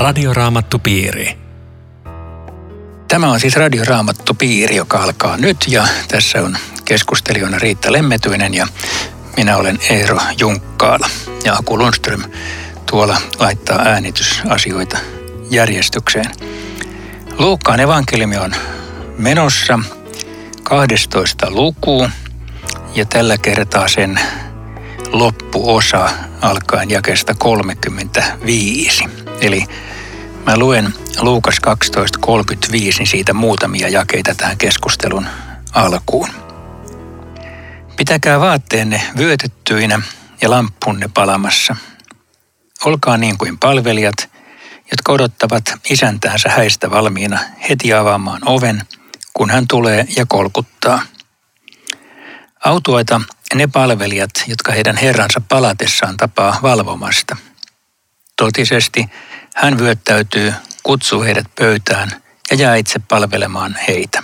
Radioraamattupiiri. Tämä on siis Radioraamattupiiri, joka alkaa nyt ja tässä on keskustelijana Riitta Lemmetyinen ja minä olen Eero Junkkaala. Ja Aku Lundström tuolla laittaa äänitysasioita järjestykseen. Luukkaan evankeliumi on menossa 12 luku ja tällä kertaa sen loppuosa alkaen jakesta 35. Eli mä luen Luukas 12.35, niin siitä muutamia jakeita tähän keskustelun alkuun. Pitäkää vaatteenne vyötettyinä ja lampunne palamassa. Olkaa niin kuin palvelijat, jotka odottavat isäntäänsä häistä valmiina heti avaamaan oven, kun hän tulee ja kolkuttaa. Autuaita ne palvelijat, jotka heidän herransa palatessaan tapaa valvomasta. Totisesti hän vyöttäytyy, kutsuu heidät pöytään ja jää itse palvelemaan heitä.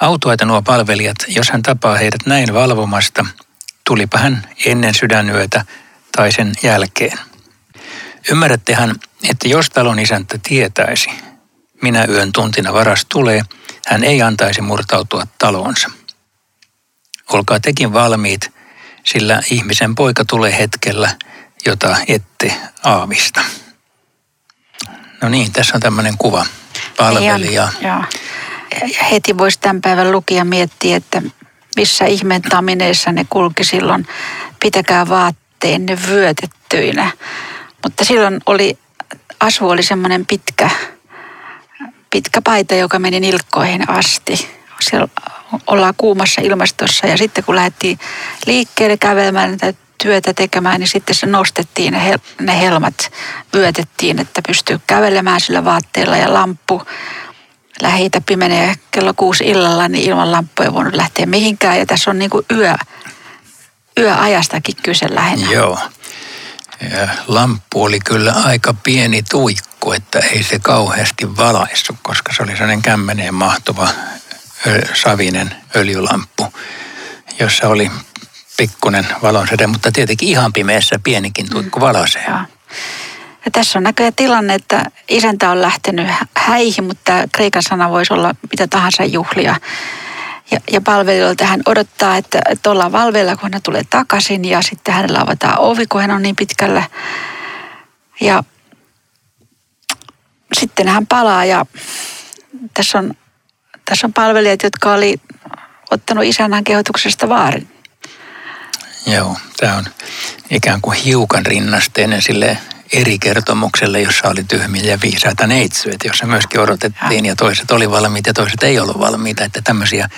Autuaita nuo palvelijat, jos hän tapaa heidät näin valvomasta, tulipa hän ennen sydänyötä tai sen jälkeen. Ymmärrättehän, että jos talon isäntä tietäisi, minä yön tuntina varas tulee, hän ei antaisi murtautua taloonsa. Olkaa tekin valmiit, sillä ihmisen poika tulee hetkellä, jota ette aavista. No niin, tässä on tämmöinen kuva. Palvelija. Ja, ja heti voisi tämän päivän lukija miettiä, että missä ihmeen tamineissa ne kulki silloin. Pitäkää vaatteenne vyötettyinä. Mutta silloin oli, asu oli semmoinen pitkä, pitkä paita, joka meni nilkkoihin asti. Siellä ollaan kuumassa ilmastossa ja sitten kun lähdettiin liikkeelle kävelemään näitä työtä tekemään, niin sitten se nostettiin ne, hel- ne helmat, vyötettiin, että pystyy kävelemään sillä vaatteella ja lamppu lähitä pimenee kello kuusi illalla, niin ilman lamppuja ei voinut lähteä mihinkään. Ja tässä on niin kuin yö, yöajastakin kyse lähinnä. Joo. Ja lamppu oli kyllä aika pieni tuikku, että ei se kauheasti valaissut, koska se oli sellainen kämmeneen mahtuva savinen öljylamppu, jossa oli pikkunen valonsäde, mutta tietenkin ihan pimeässä pienikin tuikku valasee. Ja. ja tässä on näköjään tilanne, että isäntä on lähtenyt häihin, mutta kreikan sana voisi olla mitä tahansa juhlia. Ja, ja palvelijoilta hän odottaa, että, että ollaan valveilla, kun hän tulee takaisin ja sitten hänellä avataan ovi, kun hän on niin pitkällä. Ja sitten hän palaa ja tässä on, tässä on palvelijat, jotka oli ottanut isännän kehotuksesta vaarin. Joo, tämä on ikään kuin hiukan rinnasteinen sille eri kertomukselle, jossa oli tyhmiä ja viisaita neitsyitä, jossa myöskin odotettiin ja toiset oli valmiita ja toiset ei ollut valmiita. Että tämmöisiä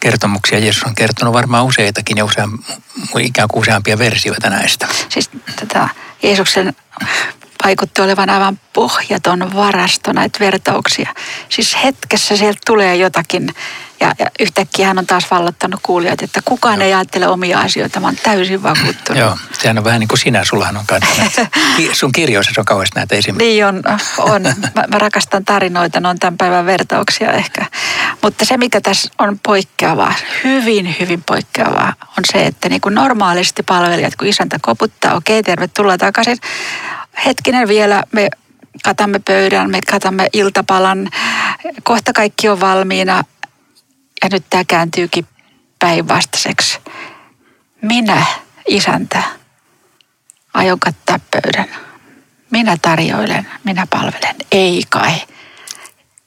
kertomuksia Jeesus on kertonut varmaan useitakin ja useam, ikään kuin useampia versioita näistä. Siis tätä Jeesuksen vaikutti olevan aivan pohjaton varasto näitä vertauksia. Siis hetkessä sieltä tulee jotakin ja, ja yhtäkkiä hän on taas vallottanut kuulijat, että kukaan Joo. ei ajattele omia asioita, mä oon täysin vakuuttunut. Joo, sehän on vähän niin kuin sinä, sullahan on kanssa. Sun kirjoissa on kauheasti näitä esimerkkejä. Niin on, on. Mä, mä rakastan tarinoita, ne on tämän päivän vertauksia ehkä. Mutta se, mikä tässä on poikkeavaa, hyvin, hyvin poikkeavaa, on se, että niin kuin normaalisti palvelijat, kun isäntä koputtaa, okei, okay, tervetuloa takaisin. Hetkinen vielä, me katamme pöydän, me katamme iltapalan, kohta kaikki on valmiina ja nyt tämä kääntyykin päinvastaiseksi. Minä, isäntä, aion kattaa pöydän. Minä tarjoilen, minä palvelen. Ei kai.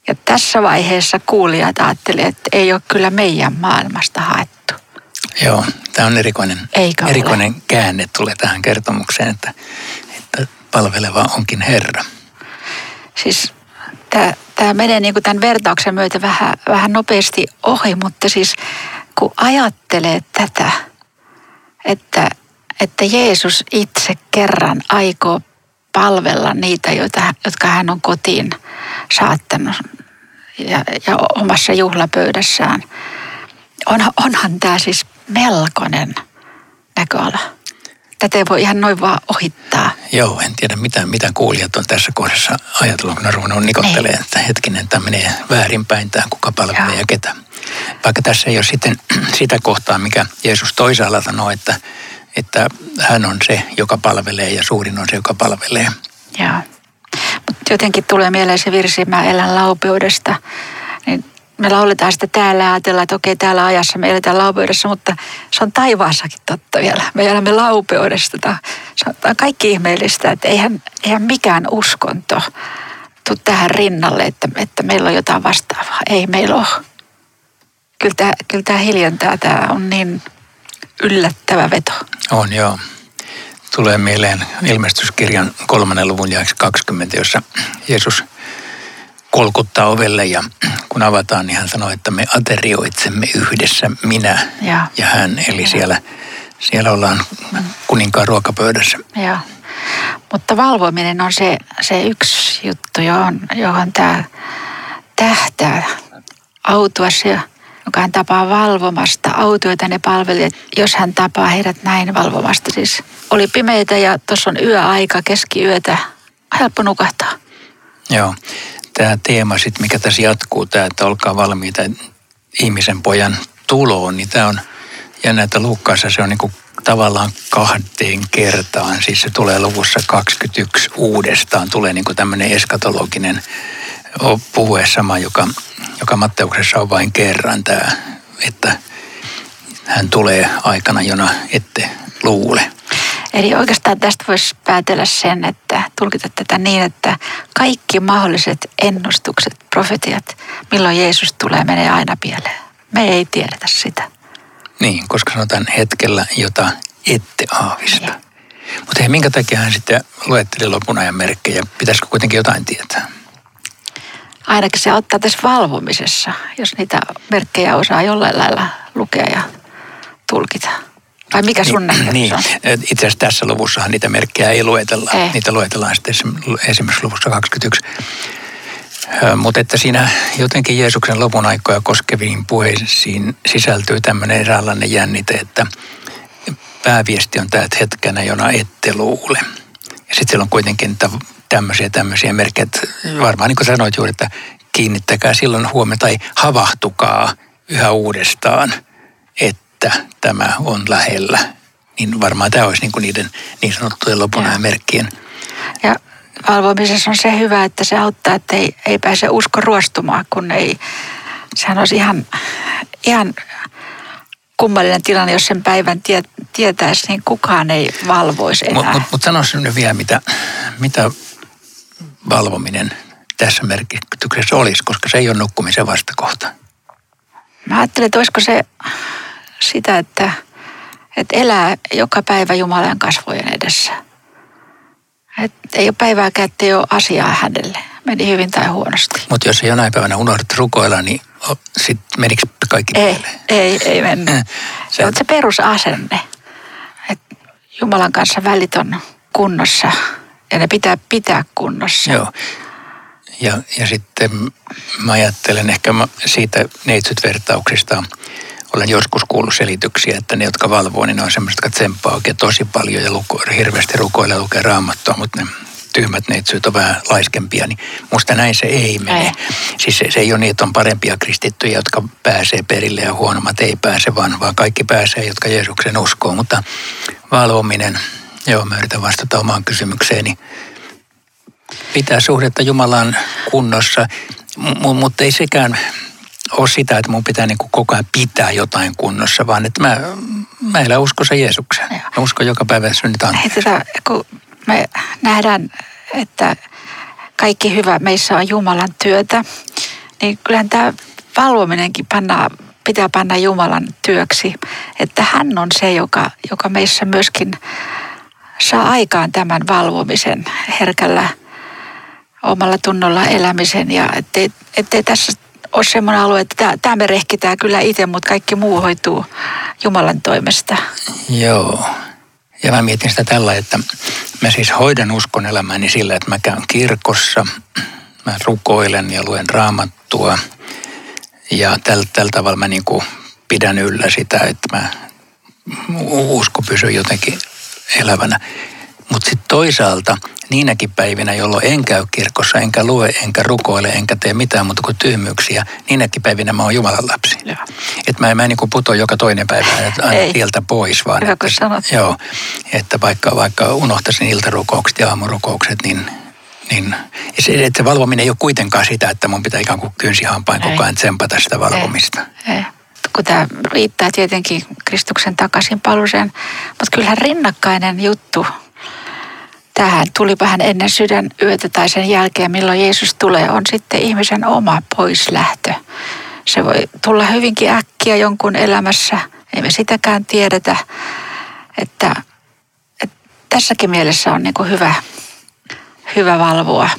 Ja tässä vaiheessa kuulijat ajattelivat, että ei ole kyllä meidän maailmasta haettu. Joo, tämä on erikoinen, Eikä erikoinen ole. käänne tulee tähän kertomukseen, että, että palveleva onkin Herra. Siis tämä, tämä menee niin kuin tämän vertauksen myötä vähän, vähän nopeasti ohi, mutta siis kun ajattelee tätä, että, että Jeesus itse kerran aikoo palvella niitä, joita, jotka hän on kotiin saattanut ja, ja omassa juhlapöydässään. On, onhan tämä siis melkoinen näköala. Tätä ei voi ihan noin vaan ohittaa. Joo, en tiedä mitä, mitä kuulijat on tässä kohdassa ajatellut, kun on ruvennut nikottelemaan, että hetkinen, tämä menee väärinpäin, tämä kuka palvelee ja ketä. Vaikka tässä ei ole sitten sitä kohtaa, mikä Jeesus toisaalla sanoo, että, että hän on se, joka palvelee ja suurin on se, joka palvelee. Joo. Mutta jotenkin tulee mieleen se virsi, mä elän laupeudesta. Niin me lauletaan sitä täällä ja ajatellaan, että okei, täällä ajassa me eletään laupeudessa, mutta se on taivaassakin totta vielä. Me elämme laupeudesta. Se on kaikki ihmeellistä, että eihän, eihän mikään uskonto tule tähän rinnalle, että, että meillä on jotain vastaavaa. Ei meillä ole. Kyllä tämä, kyllä tämä hiljentää, tämä on niin yllättävä veto. On joo. Tulee mieleen ilmestyskirjan kolmannen luvun jääksi 20, jossa Jeesus kolkuttaa ovelle ja kun avataan, niin hän sanoo, että me aterioitsemme yhdessä minä ja, ja hän. Eli ja. siellä, siellä ollaan kuninkaan ruokapöydässä. Joo. Mutta valvominen on se, se yksi juttu, johon, johon tämä tähtää. Autuas ja joka hän tapaa valvomasta, autioita ne palvelijat, jos hän tapaa heidät näin valvomasta. Siis oli pimeitä ja tuossa on yöaika, keskiyötä, helppo nukahtaa. Joo, tämä teema sitten, mikä tässä jatkuu, tämä, että olkaa valmiita ihmisen pojan tuloon, niin tämä on jännä, että Luukkaassa se on niin kuin tavallaan kahteen kertaan. Siis se tulee luvussa 21 uudestaan, tulee niin kuin tämmöinen eskatologinen puhue sama, joka, joka Matteuksessa on vain kerran tämä, että hän tulee aikana, jona ette luule. Eli oikeastaan tästä voisi päätellä sen, että tulkita tätä niin, että kaikki mahdolliset ennustukset, profetiat, milloin Jeesus tulee, menee aina pieleen. Me ei tiedetä sitä. Niin, koska sanotaan hetkellä, jota ette aavista. Niin. Mutta hei, minkä takia hän sitten luetteli lopun ajan merkkejä? Pitäisikö kuitenkin jotain tietää? Ainakin se auttaa tässä valvomisessa, jos niitä merkkejä osaa jollain lailla lukea ja tulkita. Vai mikä sun niin, niin. Itse asiassa tässä luvussahan niitä merkkejä ei luetella. Ei. Niitä luetellaan sitten esimerkiksi luvussa 21. Mutta että siinä jotenkin Jeesuksen lopun aikoja koskeviin puheisiin sisältyy tämmöinen eräänlainen jännite, että pääviesti on tämä, että hetkenä, jona ette luule. Ja sitten siellä on kuitenkin tämmöisiä tämmöisiä merkkejä, että varmaan niin kuin sanoit juuri, että kiinnittäkää silloin huomioon tai havahtukaa yhä uudestaan, että tämä on lähellä. Niin varmaan tämä olisi niin kuin niiden niin sanottujen lopun merkkien. Ja valvomisessa on se hyvä, että se auttaa, että ei, ei pääse usko ruostumaan, kun ei, sehän olisi ihan, ihan kummallinen tilanne, jos sen päivän tie, tietäisi, niin kukaan ei valvoisi enää. Mutta mut, mut sanoisin nyt vielä, mitä, mitä valvominen tässä merkityksessä olisi, koska se ei ole nukkumisen vastakohta. Mä ajattelen, että olisiko se sitä, että, että elää joka päivä Jumalan kasvojen edessä. Et ei ole päivääkään, että ei ole asiaa hänelle. Meni hyvin tai huonosti. Mutta jos jonain päivänä unohdat rukoilla, niin sitten menikö kaikki ei, Ei, ei mennyt. se on se perusasenne. Että Jumalan kanssa välit on kunnossa ja ne pitää pitää kunnossa. Joo. Ja, ja sitten mä ajattelen ehkä siitä neitsyt vertauksista, olen joskus kuullut selityksiä, että ne, jotka valvoo, niin ne on semmoiset, jotka tsemppaa oikein tosi paljon ja luku, hirveästi rukoilee lukee raamattua, mutta ne tyhmät neitsyt on vähän laiskempia, niin musta näin se ei mene. Ei. Siis se, se ei ole niin, että on parempia kristittyjä, jotka pääsee perille ja huonommat ei pääse, vaan, vaan kaikki pääsee, jotka Jeesuksen uskoo. Mutta valvominen, joo, mä yritän vastata omaan kysymykseeni. Pitää suhdetta Jumalan kunnossa, m- mutta ei sekään ole sitä, että mun pitää niin kuin koko ajan pitää jotain kunnossa, vaan että mä, mä elän uskossa Jeesukseen. Mä uskon joka päivä synnit tätä, kun me nähdään, että kaikki hyvä meissä on Jumalan työtä, niin kyllähän tämä valvominenkin panna, pitää panna Jumalan työksi. Että hän on se, joka, joka meissä myöskin saa aikaan tämän valvomisen herkällä omalla tunnolla elämisen ja ettei, ettei tässä ole semmoinen alue, että tämä me rehkitään kyllä itse, mutta kaikki muu hoituu Jumalan toimesta. Joo. Ja mä mietin sitä tällä, että mä siis hoidan uskon elämäni sillä, että mä käyn kirkossa, mä rukoilen ja luen raamattua. Ja tällä, tällä tavalla mä niin kuin pidän yllä sitä, että mä usko pysyy jotenkin elävänä. Mutta sitten toisaalta niinäkin päivinä, jolloin en käy kirkossa, enkä lue, enkä rukoile, enkä tee mitään muuta kuin tyhmyyksiä, niinäkin päivinä mä oon Jumalan lapsi. Että mä, mä en niin puto joka toinen päivä aina tieltä pois, vaan Hyvä, että, joo, että vaikka, vaikka unohtaisin iltarukoukset ja aamurukoukset, niin niin se, että se valvominen ei ole kuitenkaan sitä, että mun pitää ikään kuin kynsihampain koko ajan tsempata sitä valvomista. Ei, ei. Kun tämä riittää tietenkin Kristuksen takaisin paluseen, mutta kyllähän rinnakkainen juttu tähän tuli vähän ennen sydän yötä tai sen jälkeen, milloin Jeesus tulee, on sitten ihmisen oma poislähtö. Se voi tulla hyvinkin äkkiä jonkun elämässä, ei me sitäkään tiedetä, että, että tässäkin mielessä on niin kuin hyvä, hyvä valvoa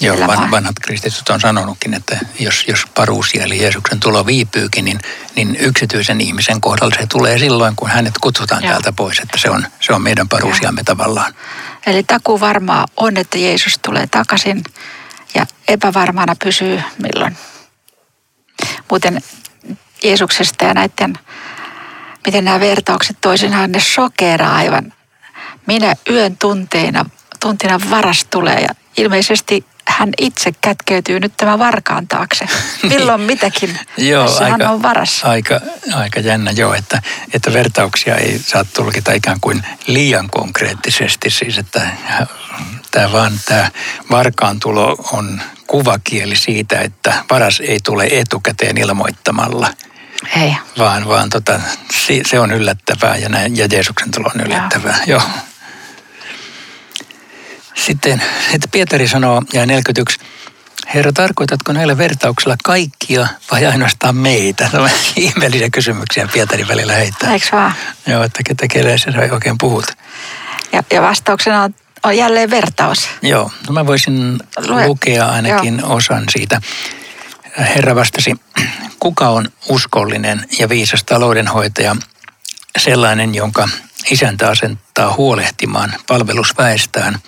Joo, van, vanhat kristityt on sanonutkin, että jos, jos paruusia eli Jeesuksen tulo viipyykin, niin, niin yksityisen ihmisen kohdalla se tulee silloin, kun hänet kutsutaan Joo. täältä pois. Että se on, se on meidän paruusiamme tavallaan. Eli taku varmaa on, että Jeesus tulee takaisin ja epävarmana pysyy milloin. Muuten Jeesuksesta ja näiden, miten nämä vertaukset toisinaan ne sokeraa aivan. Minä yön tunteina, tuntina varas tulee ja ilmeisesti hän itse kätkeytyy nyt tämän varkaan taakse. Milloin niin. mitäkin. joo, aika, hän on varassa. Aika, aika jännä joo, että, että vertauksia ei saa tulkita ikään kuin liian konkreettisesti. Siis että tämä vaan tämä varkaan tulo on kuvakieli siitä, että varas ei tule etukäteen ilmoittamalla. Ei. Vaan, vaan tota, se on yllättävää ja, näin, ja Jeesuksen tulo on yllättävää. Joo. joo. Sitten että Pietari sanoo, ja 41, Herra, tarkoitatko näillä vertauksilla kaikkia vai ainoastaan meitä? Tämä ihmeellisiä kysymyksiä Pietari välillä heittää. Eikö vaan? Joo, että ketä keleen sä oikein puhut. Ja, ja vastauksena on, on jälleen vertaus. Joo, no mä voisin Lue. lukea ainakin Joo. osan siitä. Herra vastasi, kuka on uskollinen ja viisas taloudenhoitaja, sellainen, jonka isäntä asentaa huolehtimaan palvelusväestään –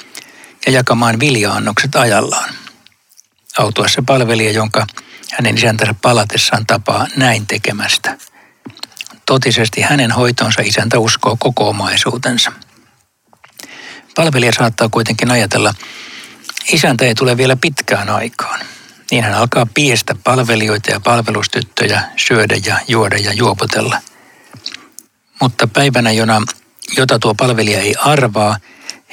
ja jakamaan viljaannokset ajallaan. Autuessa palvelija, jonka hänen isäntänsä palatessaan tapaa näin tekemästä. Totisesti hänen hoitonsa isäntä uskoo koko omaisuutensa. Palvelija saattaa kuitenkin ajatella, isäntä ei tule vielä pitkään aikaan. Niin hän alkaa piestä palvelijoita ja palvelustyttöjä, syödä ja juoda ja juopotella. Mutta päivänä, jona, jota tuo palvelija ei arvaa –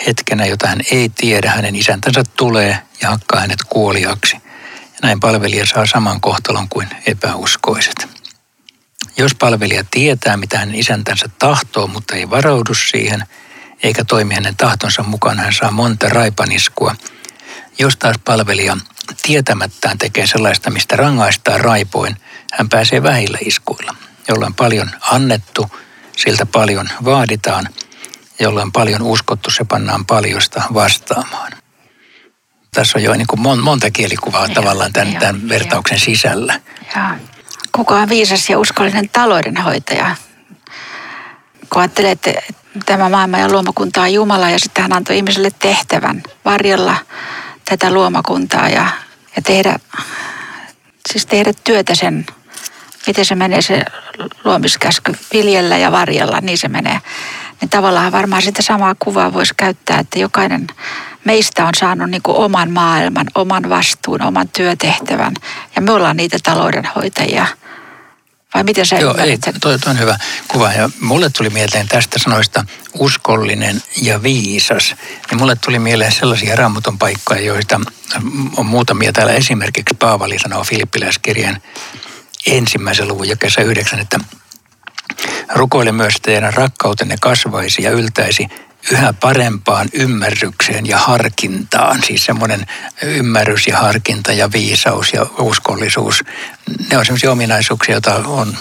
hetkenä, jota hän ei tiedä, hänen isäntänsä tulee ja hakkaa hänet kuoliaksi. Ja näin palvelija saa saman kohtalon kuin epäuskoiset. Jos palvelija tietää, mitä hänen isäntänsä tahtoo, mutta ei varaudu siihen, eikä toimi hänen tahtonsa mukaan, hän saa monta raipaniskua. Jos taas palvelija tietämättään tekee sellaista, mistä rangaistaan raipoin, hän pääsee vähillä iskuilla, jolloin paljon annettu, siltä paljon vaaditaan – jolla on paljon uskottu, se pannaan paljosta vastaamaan. Tässä on jo niin kuin monta kielikuvaa ja, tavallaan tämän, ja, tämän vertauksen ja, sisällä. Ja. Kuka on viisas ja uskollinen taloudenhoitaja? Kun ajattelee, että tämä maailma ja luomakunta on Jumala ja sitten hän antoi ihmiselle tehtävän varjella tätä luomakuntaa ja, ja tehdä, siis tehdä työtä sen, miten se menee se luomiskäsky, viljellä ja varjella, niin se menee niin tavallaan varmaan sitä samaa kuvaa voisi käyttää, että jokainen meistä on saanut niin kuin oman maailman, oman vastuun, oman työtehtävän. Ja me ollaan niitä taloudenhoitajia. Vai miten se Joo, ei, toi, toi on hyvä kuva. Ja mulle tuli mieleen tästä sanoista uskollinen ja viisas. Niin mulle tuli mieleen sellaisia raamuton paikkoja, joista on muutamia täällä. Esimerkiksi Paavali sanoo Filippiläiskirjan ensimmäisen luvun ja kesä yhdeksän, että Rukoile myös, teidän rakkautenne kasvaisi ja yltäisi yhä parempaan ymmärrykseen ja harkintaan. Siis semmoinen ymmärrys ja harkinta ja viisaus ja uskollisuus. Ne on semmoisia ominaisuuksia, joita on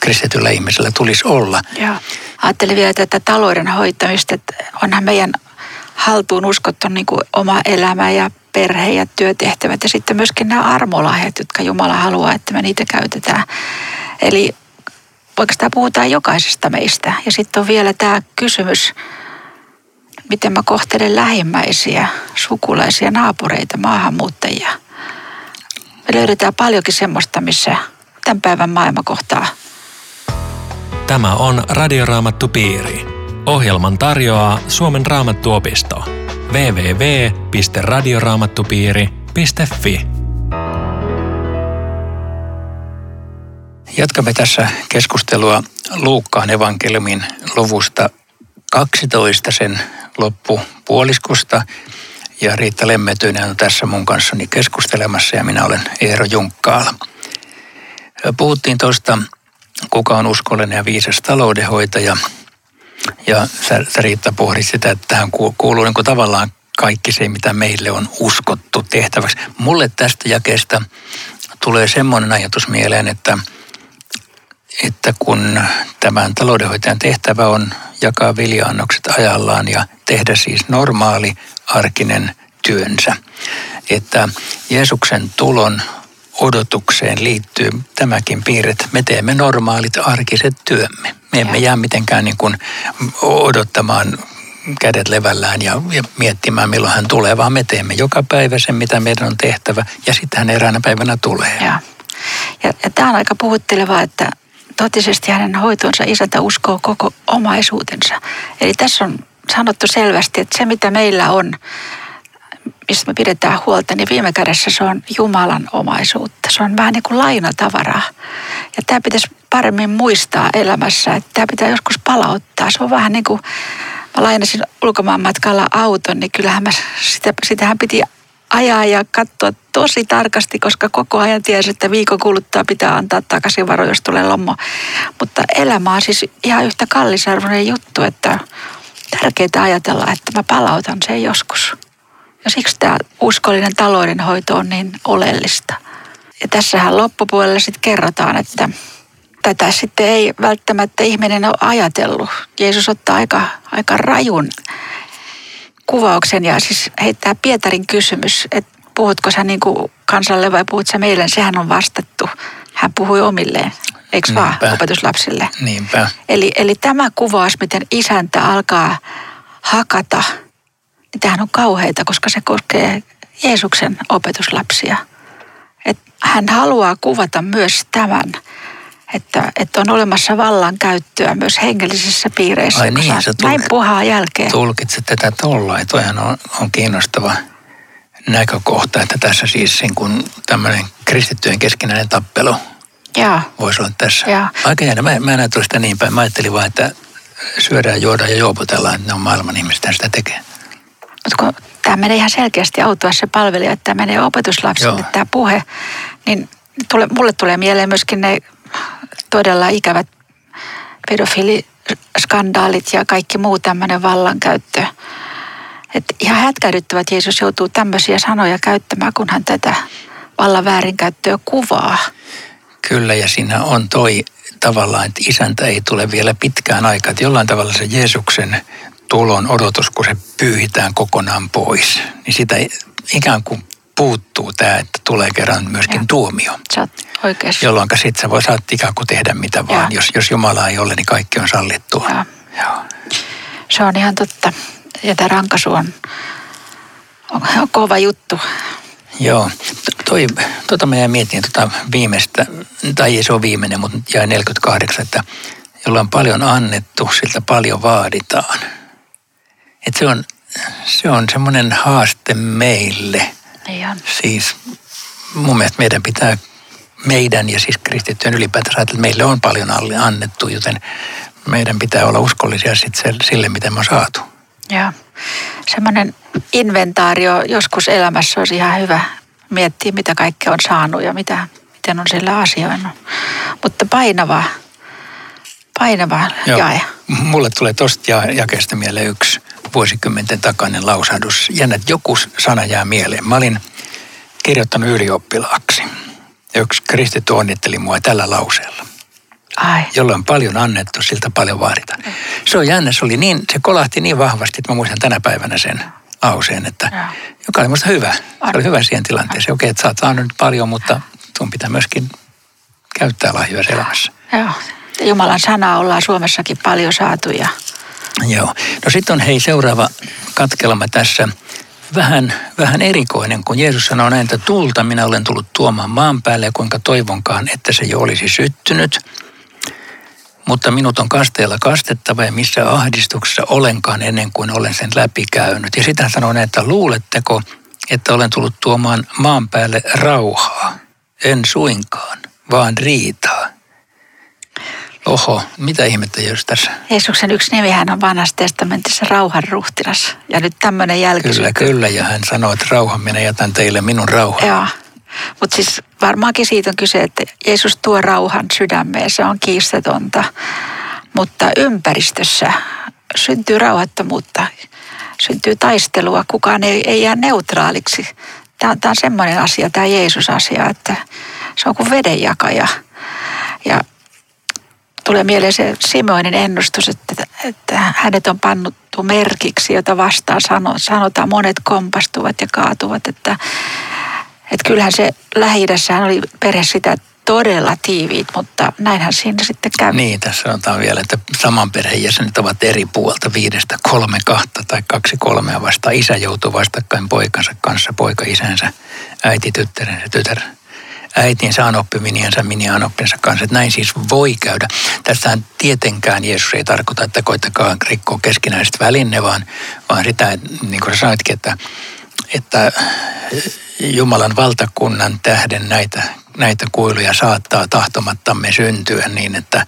kristityllä ihmisellä tulisi olla. Joo. Ajattelin vielä tätä talouden hoitamista, että onhan meidän haltuun uskottu niin kuin oma elämä ja perhe ja työtehtävät ja sitten myöskin nämä armolahjat, jotka Jumala haluaa, että me niitä käytetään. Eli oikeastaan puhutaan jokaisesta meistä. Ja sitten on vielä tämä kysymys, miten mä kohtelen lähimmäisiä, sukulaisia, naapureita, maahanmuuttajia. Me löydetään paljonkin semmoista, missä tämän päivän maailma kohtaa. Tämä on Radioraamattu Piiri. Ohjelman tarjoaa Suomen raamattuopisto. www.radioraamattupiiri.fi Jatkamme tässä keskustelua Luukkaan evankeliumin luvusta 12 sen loppupuoliskosta. Ja Riitta Lemmetyinen on tässä mun kanssani keskustelemassa ja minä olen Eero Junkkaala. Puhuttiin tuosta, kuka on uskollinen ja viisas taloudenhoitaja. Ja sä, sä Riitta pohdit sitä, että tähän kuuluu niin kuin tavallaan kaikki se, mitä meille on uskottu tehtäväksi. Mulle tästä jakeesta tulee semmoinen ajatus mieleen, että, että kun tämän taloudenhoitajan tehtävä on jakaa viljaannokset ajallaan ja tehdä siis normaali arkinen työnsä, että Jeesuksen tulon odotukseen liittyy tämäkin piirre, että me teemme normaalit arkiset työmme. Me emme jää mitenkään niin kuin odottamaan kädet levällään ja, ja miettimään, milloin hän tulee, vaan me teemme joka päivä sen, mitä meidän on tehtävä, ja sitten hän eräänä päivänä tulee. Ja, ja, ja tämä on aika puhutteleva, että totisesti hänen hoitonsa isäntä uskoo koko omaisuutensa. Eli tässä on sanottu selvästi, että se mitä meillä on, mistä me pidetään huolta, niin viime kädessä se on Jumalan omaisuutta. Se on vähän niin kuin lainatavaraa. Ja tämä pitäisi paremmin muistaa elämässä, että tämä pitää joskus palauttaa. Se on vähän niin kuin mä lainasin ulkomaan matkalla auton, niin kyllähän mä sitä, sitähän piti ajaa ja katsoa tosi tarkasti, koska koko ajan tiesi, että viikon kuluttua pitää antaa takaisin varo, jos tulee lommo. Mutta elämä on siis ihan yhtä kallisarvoinen juttu, että tärkeää ajatella, että mä palautan sen joskus. Ja siksi tämä uskollinen taloudenhoito on niin oleellista. Ja tässähän loppupuolella sitten kerrotaan, että tätä sitten ei välttämättä ihminen ole ajatellut. Jeesus ottaa aika, aika rajun kuvauksen ja siis heittää Pietarin kysymys, että puhutko sä niin kuin kansalle vai puhut sä meille, sehän on vastattu. Hän puhui omilleen, eikö vaan, opetuslapsille. Niinpä. Eli, eli tämä kuvaus, miten isäntä alkaa hakata, niin tämähän on kauheita, koska se koskee Jeesuksen opetuslapsia. Et hän haluaa kuvata myös tämän että, että on olemassa vallankäyttöä myös hengellisissä piireissä. Ai niin, sä näin puhaa jälkeen. Tulkitset tätä tolla, että toihan on, on kiinnostava näkökohta, että tässä siis niin kun tämmöinen kristittyjen keskinäinen tappelu ja. voisi olla tässä. Aika jännä. Mä, mä en ajattelu sitä niin päin. Mä ajattelin vaan, että syödään, juodaan ja juoputellaan, että ne on maailman ihmistä sitä tekee. Mutta kun tämä menee ihan selkeästi auttaa se palvelija, että tämä menee opetuslapsille tämä puhe, niin tule, mulle tulee mieleen myöskin ne todella ikävät pedofiliskandaalit ja kaikki muu tämmöinen vallankäyttö. Että ihan hätkähdyttävät Jeesus joutuu tämmöisiä sanoja käyttämään, kun hän tätä vallan väärinkäyttöä kuvaa. Kyllä, ja siinä on toi tavallaan, että isäntä ei tule vielä pitkään aikaa. Että jollain tavalla se Jeesuksen tulon odotus, kun se pyyhitään kokonaan pois, niin sitä ikään kuin puuttuu tämä, että tulee kerran myöskin ja. tuomio. Sä oot oikeassa. Jolloin sitten sä voi saat ikään kuin tehdä mitä vaan. Jos, jos Jumala ei ole, niin kaikki on sallittua. Ja. Joo. Se on ihan totta. Ja tämä rankasu on, on kova juttu. Joo, toi, tota mä jäin mietin tota viimeistä, tai ei se ole viimeinen, mutta jäi 48, että jolla on paljon annettu, siltä paljon vaaditaan. Et se on, se on semmoinen haaste meille. Ihan. Siis mun mielestä meidän pitää, meidän ja siis kristittyjen ylipäätään ajatella, että meille on paljon annettu, joten meidän pitää olla uskollisia sit sille, mitä me on saatu. Joo. Semmoinen inventaario joskus elämässä olisi ihan hyvä miettiä, mitä kaikki on saanut ja mitä, miten on sillä asioinut. Mutta painava, painava Joo. jae. Mulle tulee tosta jakeesta mieleen yksi vuosikymmenten takainen lausahdus. Jännä, että joku sana jää mieleen. Mä olin kirjoittanut ylioppilaaksi. Yksi kristitty onnitteli mua tällä lauseella. Ai. Jolla on paljon annettu, siltä paljon vaaditaan. Se on jännä, se, oli niin, se kolahti niin vahvasti, että mä muistan tänä päivänä sen lauseen, että ja. joka oli musta hyvä. Se oli hyvä siihen tilanteeseen. Okei, että sä oot saanut nyt paljon, mutta sun pitää myöskin käyttää lahjoja elämässä. Joo. Jumalan sanaa ollaan Suomessakin paljon saatu ja Joo. No sitten on hei seuraava katkelma tässä vähän, vähän erikoinen, kun Jeesus sanoo näin, että tulta minä olen tullut tuomaan maan päälle ja kuinka toivonkaan, että se jo olisi syttynyt. Mutta minut on kasteella kastettava ja missä ahdistuksessa olenkaan ennen kuin olen sen läpikäynyt. Ja sitä sanoo näin, että luuletteko, että olen tullut tuomaan maan päälle rauhaa? En suinkaan, vaan riitaa. Oho, mitä ihmettä jos tässä? Jeesuksen yksi nimihän on vanhassa testamentissa rauhanruhtinas. Ja nyt tämmöinen jälkisyy. Kyllä, kyllä. Ja hän sanoo, että rauhan minä jätän teille minun rauhan. Joo. Mutta siis varmaankin siitä on kyse, että Jeesus tuo rauhan sydämeen, se on kiistatonta. Mutta ympäristössä syntyy rauhattomuutta, syntyy taistelua, kukaan ei, ei jää neutraaliksi. Tämä on, tämä on semmoinen asia, tämä Jeesus-asia, että se on kuin vedenjakaja. Ja tulee mieleen se Simoinin ennustus, että, että hänet on pannuttu merkiksi, jota vastaan sanotaan, monet kompastuvat ja kaatuvat. Että, että kyllähän se lähi oli perhe sitä todella tiiviit, mutta näinhän siinä sitten käy. Niin, tässä sanotaan vielä, että saman perheenjäsenet ovat eri puolta viidestä kolme kahta tai kaksi kolmea vasta. Isä joutuu vastakkain poikansa kanssa, poika isänsä, äiti tyttärensä, tytär äitinsä anoppiminiensä, mini anoppinsa kanssa. Että näin siis voi käydä. Tässähän tietenkään Jeesus ei tarkoita, että koittakaa rikkoa keskinäiset välinne, vaan, vaan sitä, niin kuin sä sanoitkin, että, että Jumalan valtakunnan tähden näitä, näitä kuiluja saattaa tahtomattamme syntyä niin, että,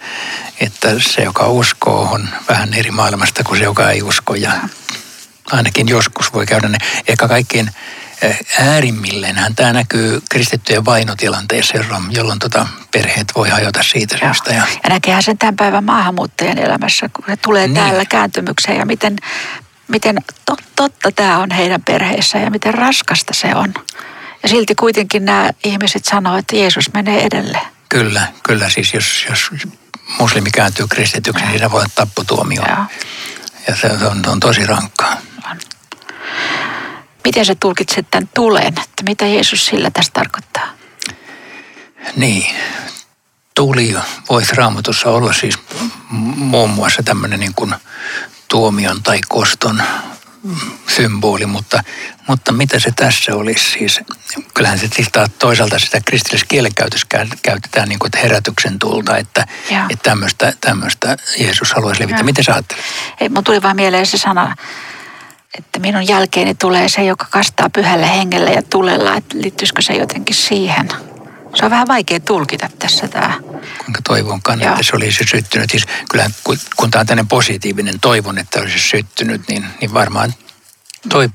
että se, joka uskoo, on vähän eri maailmasta kuin se, joka ei usko. Ja ainakin joskus voi käydä ne. Ehkä kaikkein äärimmilleenhän tämä näkyy kristittyjen vainotilanteessa, jolloin, jolloin tota perheet voi hajota siitä syystä. Ja, ja näkehän sen tämän päivän maahanmuuttajien elämässä, kun he tulee niin. täällä kääntymykseen ja miten, miten tot, totta tämä on heidän perheessä ja miten raskasta se on. Ja silti kuitenkin nämä ihmiset sanoo, että Jeesus menee edelle. Kyllä, kyllä. Siis jos, jos muslimi kääntyy kristityksi, niin siinä voi olla tappotuomio. Ja, ja se on, on tosi rankkaa. On. Miten sä tulkitset tämän tulen? Että mitä Jeesus sillä tässä tarkoittaa? Niin, tuli voisi raamatussa olla siis muun muassa tämmöinen niin kuin tuomion tai koston symboli, mutta, mutta mitä se tässä olisi siis? Kyllähän se siis toisaalta sitä kristillisessä kielenkäytössä käytetään niin kuin herätyksen tulta, että, että tämmöistä, tämmöistä Jeesus haluaisi levittää. Miten sä ajattelet? Ei, mun tuli vaan mieleen se sana, että minun jälkeeni tulee se, joka kastaa pyhällä hengellä ja tulella, että liittyisikö se jotenkin siihen. Se on vähän vaikea tulkita tässä tämä. Kuinka toivonkaan, että se olisi syttynyt. Siis kyllä kun tämä on tämmöinen positiivinen toivon, että olisi syttynyt, niin, niin varmaan toi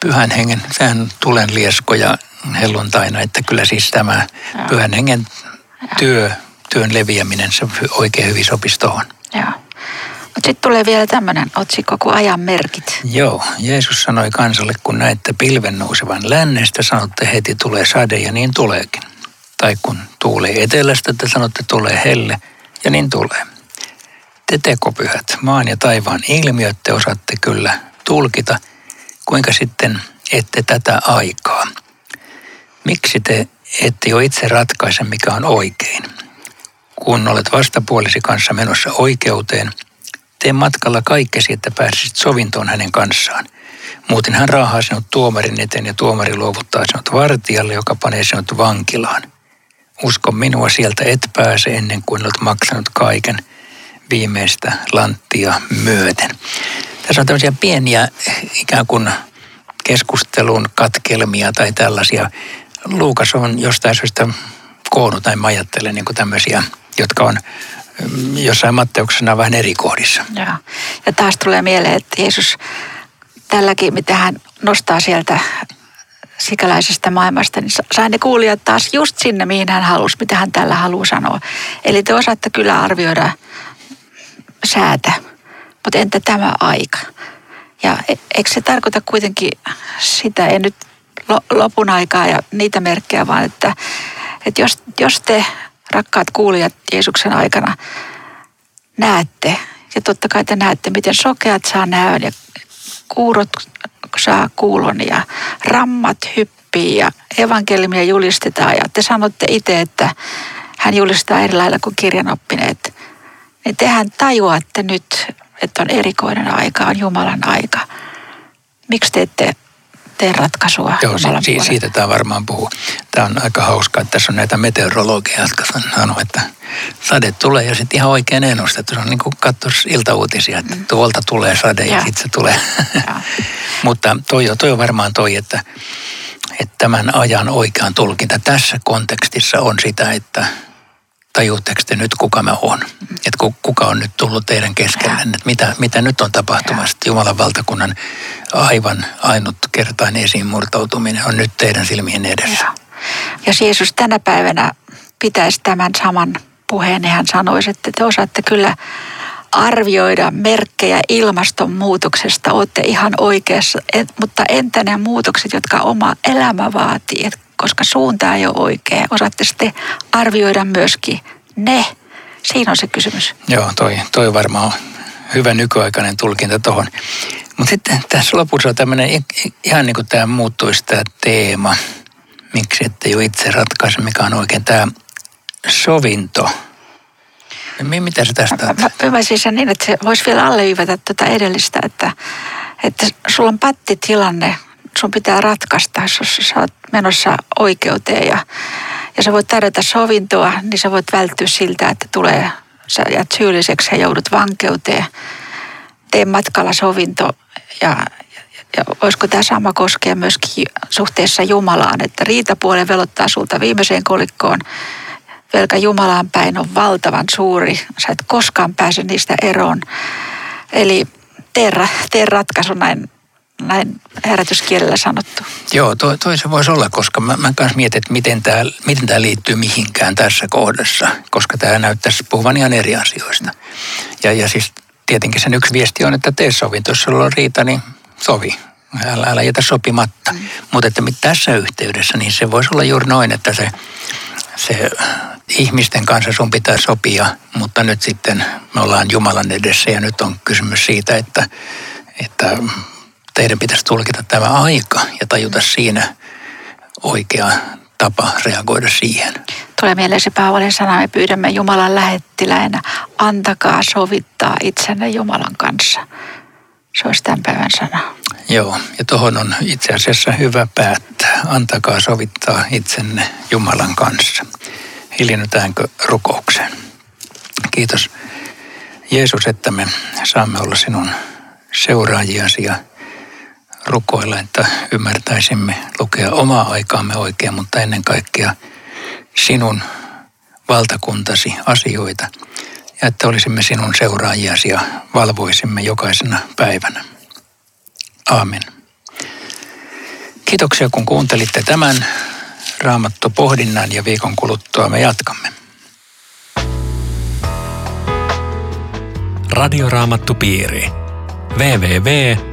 pyhän hengen, sehän tulen liesko ja helluntaina, että kyllä siis tämä Joo. pyhän hengen työ, työn leviäminen, se oikein hyvin sopisi tuohon. Joo. Mutta sitten tulee vielä tämmöinen otsikko kuin ajan merkit. Joo, Jeesus sanoi kansalle, kun näette pilven nousevan lännestä, sanotte heti tulee sade ja niin tuleekin. Tai kun tuulee etelästä, te sanotte tulee helle ja niin tulee. Te tekopyhät, maan ja taivaan ilmiöt te osaatte kyllä tulkita, kuinka sitten ette tätä aikaa. Miksi te ette jo itse ratkaise, mikä on oikein? Kun olet vastapuolisi kanssa menossa oikeuteen – Tee matkalla kaikkesi, että pääsisit sovintoon hänen kanssaan. Muuten hän raahaa sinut tuomarin eteen ja tuomari luovuttaa sinut vartijalle, joka panee sinut vankilaan. Usko minua, sieltä et pääse ennen kuin olet maksanut kaiken viimeistä lanttia myöten. Tässä on tämmöisiä pieniä ikään kuin keskustelun katkelmia tai tällaisia. Luukas on jostain syystä koonnut, näin mä ajattelen, niin kuin tämmöisiä, jotka on jossain Matteuksessa nämä vähän eri kohdissa. Joo. Ja taas tulee mieleen, että Jeesus tälläkin, mitä hän nostaa sieltä sikäläisestä maailmasta, niin sai ne kuulijat taas just sinne, mihin hän halusi, mitä hän tällä haluaa sanoa. Eli te osaatte kyllä arvioida säätä, mutta entä tämä aika? Ja e, eikö se tarkoita kuitenkin sitä, ei nyt lopun aikaa ja niitä merkkejä, vaan että, että jos, jos te rakkaat kuulijat Jeesuksen aikana, näette. Ja totta kai te näette, miten sokeat saa näön ja kuurot saa kuulon ja rammat hyppii ja evankeliumia julistetaan. Ja te sanotte itse, että hän julistaa eri lailla kuin kirjanoppineet. Niin tehän tajuatte nyt, että on erikoinen aika, on Jumalan aika. Miksi te ette tee ratkaisua. Joo, si- si- siitä tämä varmaan puhuu. Tämä on aika hauskaa, että tässä on näitä meteorologeja, jotka sanoo, että sade tulee ja sitten ihan oikein ennustettu. Se on niin kuin katsoisi iltauutisia, että mm. tuolta tulee sade ja, ja sitten se tulee. Mutta toi, toi on varmaan toi, että, että tämän ajan oikean tulkinta tässä kontekstissa on sitä, että tajuutteko te nyt kuka mä oon? Että kuka on nyt tullut teidän keskelle? Että mitä, mitä nyt on tapahtumassa? Jumalan valtakunnan aivan ainutkertainen esiin murtautuminen on nyt teidän silmien edessä. Jos Jeesus tänä päivänä pitäisi tämän saman puheen, niin hän sanoisi, että te osaatte kyllä arvioida merkkejä ilmastonmuutoksesta, olette ihan oikeassa, et, mutta entä ne muutokset, jotka oma elämä vaatii, et, koska suunta ei ole oikea, osaatte sitten arvioida myöskin ne. Siinä on se kysymys. Joo, toi, toi varmaan on hyvä nykyaikainen tulkinta tuohon. Mutta sitten tässä lopussa on tämmöinen, ihan niin kuin tämä muuttuisi tämä teema, miksi ette jo itse ratkaise, mikä on oikein tämä sovinto – mitä se tästä on? Mä ymmärsin sen niin, että se voisi vielä alleviivata tuota edellistä, että, että sulla on pattitilanne, sun pitää ratkaista, jos sä oot menossa oikeuteen ja, ja sä voit tarjota sovintoa, niin sä voit välttyä siltä, että tulee, sä jäät syylliseksi ja joudut vankeuteen. Tee matkalla sovinto ja, ja voisiko tämä sama koskea myöskin suhteessa Jumalaan, että riitapuolen velottaa sulta viimeiseen kolikkoon velka Jumalaan päin on valtavan suuri. Sä et koskaan pääse niistä eroon. Eli tee, tee ratkaisu näin, näin herätyskielellä sanottu. Joo, toi, toi se voisi olla, koska mä, mä kanssa mietin, että miten tämä miten tää liittyy mihinkään tässä kohdassa, koska tämä näyttäisi puhuvan ihan eri asioista. Ja, ja siis tietenkin sen yksi viesti on, että tee sovinto, jos sulla on riita, niin sovi. Älä, älä jätä sopimatta. Mm. Mutta että tässä yhteydessä, niin se voisi olla juuri noin, että se, se ihmisten kanssa sun pitää sopia, mutta nyt sitten me ollaan Jumalan edessä ja nyt on kysymys siitä, että, että teidän pitäisi tulkita tämä aika ja tajuta siinä oikea tapa reagoida siihen. Tulee mieleen se Paavalin sana, me pyydämme Jumalan lähettiläinä, antakaa sovittaa itsenne Jumalan kanssa. Se olisi tämän päivän sana. Joo, ja tuohon on itse asiassa hyvä päättää. Antakaa sovittaa itsenne Jumalan kanssa hiljennytäänkö rukoukseen. Kiitos Jeesus, että me saamme olla sinun seuraajiasi ja rukoilla, että ymmärtäisimme lukea omaa aikaamme oikein, mutta ennen kaikkea sinun valtakuntasi asioita ja että olisimme sinun seuraajiasi ja valvoisimme jokaisena päivänä. Aamen. Kiitoksia kun kuuntelitte tämän raamattu pohdinnan ja viikon kuluttua me jatkamme. Radioraamattupiiri.